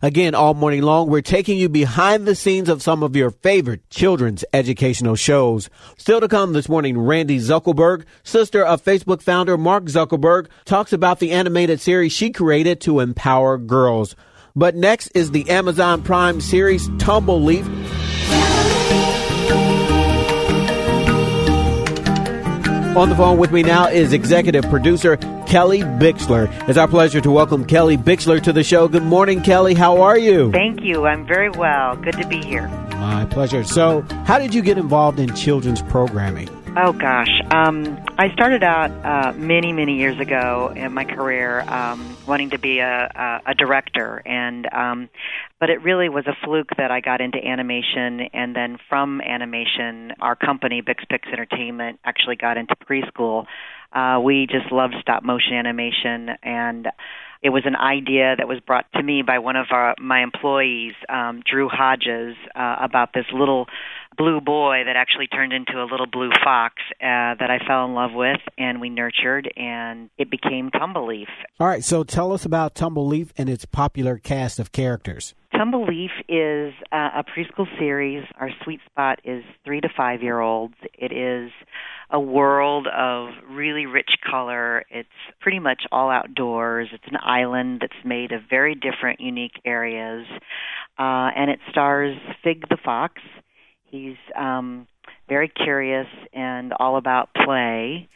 Again, all morning long, we're taking you behind the scenes of some of your favorite children's educational shows. Still to come this morning, Randi Zuckerberg, sister of Facebook founder Mark Zuckerberg, talks about the animated series she created to empower girls. But next is the Amazon Prime series Tumble Leaf. On the phone with me now is executive producer Kelli Bixler. It's our pleasure to welcome Kelli Bixler to the show. Good morning, Kelli. How are you? Thank you. I'm very well. Good to be here. My pleasure. So, how did you get involved in children's programming? Oh gosh, um, I started out uh, many many years ago in my career um, wanting to be a, a, a director, and um, but it really was a fluke that I got into animation, and then from animation, our company Bixpix Entertainment actually got into preschool. Uh, we just loved stop motion animation and it was an idea that was brought to me by one of our, my employees, um, Drew Hodges, uh, about this little blue boy that actually turned into a little blue fox uh, that I fell in love with, and we nurtured, and it became Tumbleleaf. All right, so tell us about Tumbleleaf and its popular cast of characters. Tumbleleaf is uh, a preschool series. Our sweet spot is three to five year olds. It is a world of really rich color. It's pretty much all outdoors. It's an island that's made of very different, unique areas. Uh, and it stars Fig the Fox. He's um, very curious and all about play.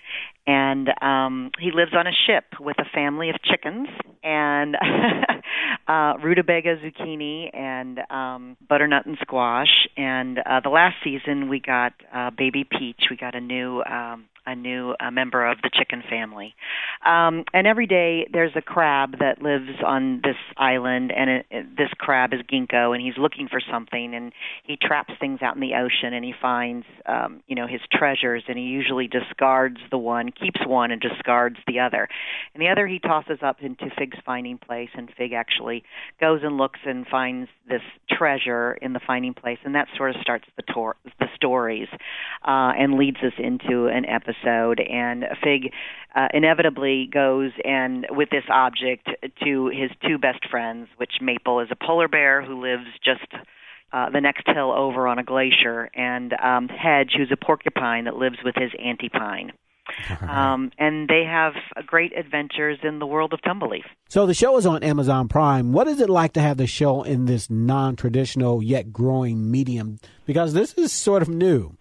And um, he lives on a ship with a family of chickens and uh, rutabaga zucchini and um, butternut and squash. And uh, the last season we got uh, baby peach. We got a new um, a new uh, member of the chicken family. Um, and every day there's a crab that lives on this island, and it, it, this crab is Ginkgo, and he's looking for something, and he traps things out in the ocean, and he finds, um, you know, his treasures, and he usually discards the one, keeps one, and discards the other. And the other he tosses up into Fig's finding place, and Fig actually goes and looks and finds this treasure in the finding place, and that sort of starts the, tor- the stories uh, and leads us into an episode episode, and Fig uh, inevitably goes and with this object to his two best friends, which Maple is a polar bear who lives just uh, the next hill over on a glacier, and um, Hedge, who's a porcupine that lives with his auntie pine. Um, and they have great adventures in the world of Tumbleleaf. So the show is on Amazon Prime. What is it like to have the show in this non-traditional yet growing medium? Because this is sort of new.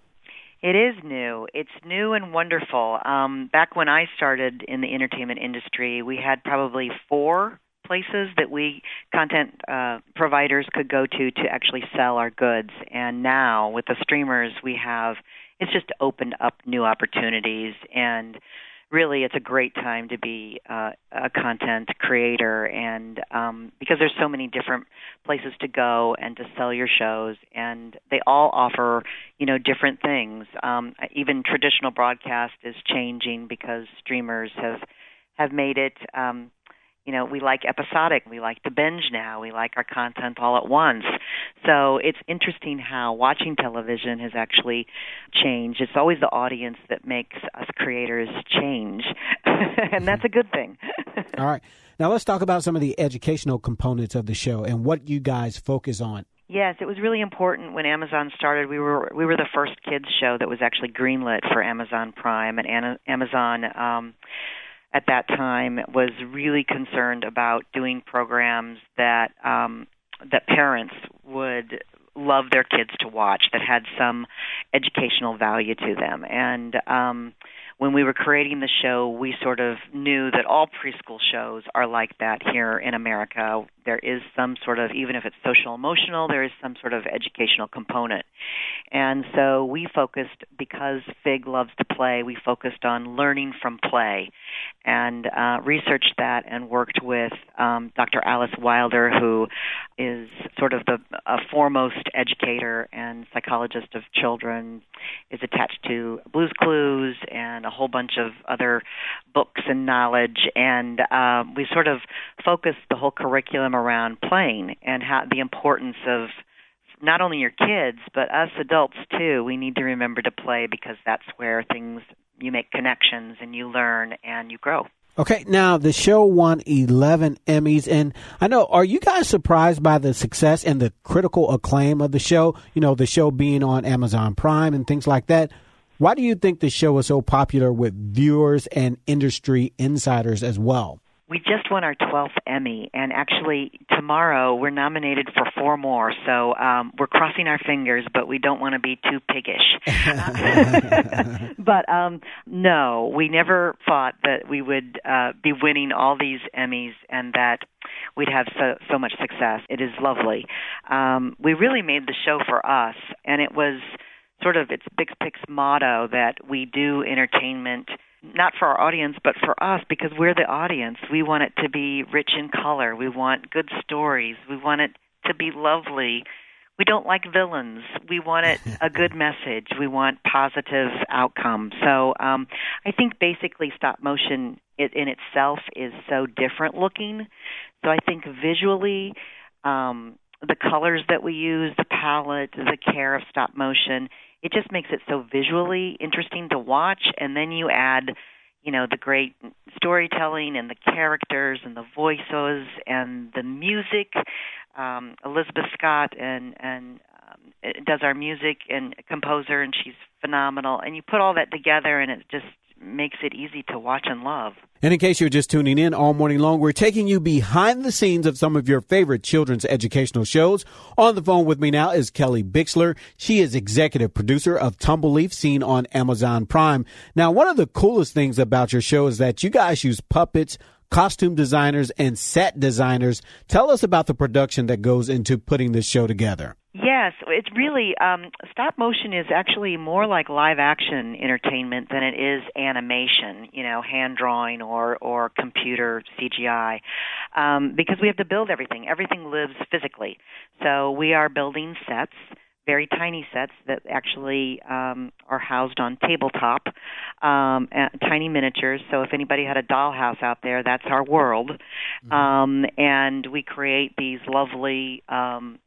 It is new. It's new and wonderful. Um, back when I started in the entertainment industry, we had probably four places that we content uh, providers could go to to actually sell our goods. And now with the streamers, we have it's just opened up new opportunities and really it's a great time to be uh, a content creator and um, because there's so many different places to go and to sell your shows and they all offer you know different things um, even traditional broadcast is changing because streamers have have made it um, you know, we like episodic, we like to binge now, we like our content all at once. So it's interesting how watching television has actually changed. It's always the audience that makes us creators change, and that's a good thing. all right. Now let's talk about some of the educational components of the show and what you guys focus on. Yes, it was really important when Amazon started. We were we were the first kids show that was actually greenlit for Amazon Prime, and Amazon um, at that time was really concerned about doing programs that um, that parents would love their kids to watch that had some educational value to them and um when we were creating the show, we sort of knew that all preschool shows are like that here in America. There is some sort of, even if it's social emotional, there is some sort of educational component. And so we focused, because FIG loves to play, we focused on learning from play and uh, researched that and worked with um, Dr. Alice Wilder, who is sort of the a foremost educator and psychologist of children, is attached to Blue's Clues and a whole bunch of other books and knowledge. And uh, we sort of focused the whole curriculum around playing and how the importance of not only your kids but us adults too. We need to remember to play because that's where things you make connections and you learn and you grow. Okay, now the show won 11 Emmys, and I know, are you guys surprised by the success and the critical acclaim of the show? You know, the show being on Amazon Prime and things like that. Why do you think the show is so popular with viewers and industry insiders as well? We just won our 12th Emmy, and actually tomorrow we're nominated for four more. So um, we're crossing our fingers, but we don't want to be too piggish. but um, no, we never thought that we would uh, be winning all these Emmys and that we'd have so so much success. It is lovely. Um, we really made the show for us, and it was sort of its Bix Pix's motto that we do entertainment not for our audience, but for us because we're the audience. We want it to be rich in color. We want good stories. We want it to be lovely. We don't like villains. We want it a good message. We want positive outcomes. So um, I think basically stop motion it, in itself is so different looking. So I think visually, um, the colors that we use, the palette, the care of stop motion it just makes it so visually interesting to watch and then you add you know the great storytelling and the characters and the voices and the music. Um elizabeth scott and and um, does our music and composer and she's phenomenal. And you put all that together and it just makes it easy to watch and love. And in case you're just tuning in all morning long, we're taking you behind the scenes of some of your favorite children's educational shows. On the phone with me now is Kelli Bixler. She is executive producer of Tumbleleaf, seen on Amazon Prime. Now, one of the coolest things about your show is that you guys use puppets, costume designers, and set designers. Tell us about the production that goes into putting this show together. Yes, it's really um, stop motion is actually more like live action entertainment than it is animation, you know, hand drawing or or computer CGI, um, because we have to build everything. Everything lives physically, so we are building sets very tiny sets that actually um, are housed on tabletop, um, tiny miniatures. So if anybody had a dollhouse out there, that's our world. Mm-hmm. Um, and we create these lovely um,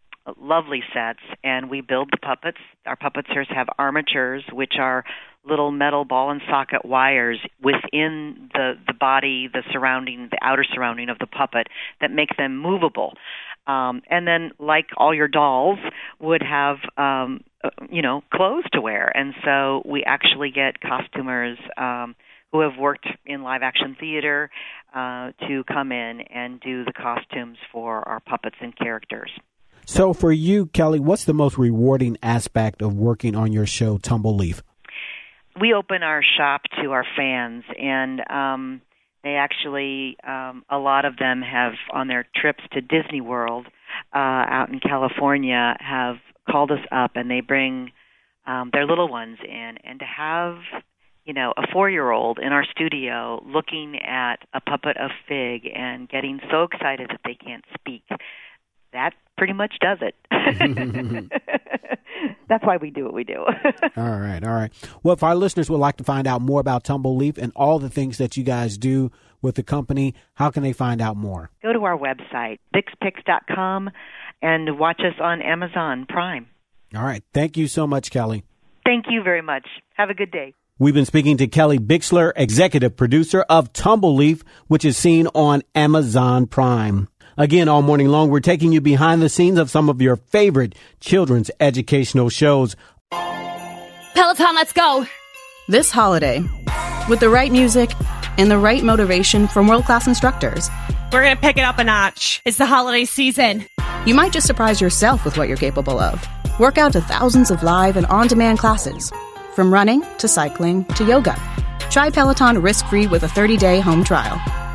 lovely sets and we build the puppets. Our puppeteers have armatures which are little metal ball and socket wires within the the body, the surrounding, the outer surrounding of the puppet that make them movable. Um, and then, like all your dolls, would have um, uh, you know clothes to wear, and so we actually get costumers um, who have worked in live action theater uh, to come in and do the costumes for our puppets and characters. So, for you, Kelli, what's the most rewarding aspect of working on your show, Tumbleleaf? We open our shop to our fans, and um, they actually, um, a lot of them have, on their trips to Disney World uh, out in California, have called us up and they bring um, their little ones in. And to have, you know, a four year old in our studio looking at a puppet of Fig and getting so excited that they can't speak that pretty much does it. That's why we do what we do. all right, all right. Well, if our listeners would like to find out more about Tumbleleaf and all the things that you guys do with the company, how can they find out more? Go to our website, bixpix.com, and watch us on Amazon Prime. All right. Thank you so much, Kelli. Thank you very much. Have a good day. We've been speaking to Kelli Bixler, executive producer of Tumbleleaf, which is seen on Amazon Prime. Again, all morning long, we're taking you behind the scenes of some of your favorite children's educational shows. Peloton, let's go! This holiday, with the right music and the right motivation from world class instructors, we're going to pick it up a notch. It's the holiday season. You might just surprise yourself with what you're capable of. Work out to thousands of live and on demand classes, from running to cycling to yoga. Try Peloton risk free with a 30 day home trial.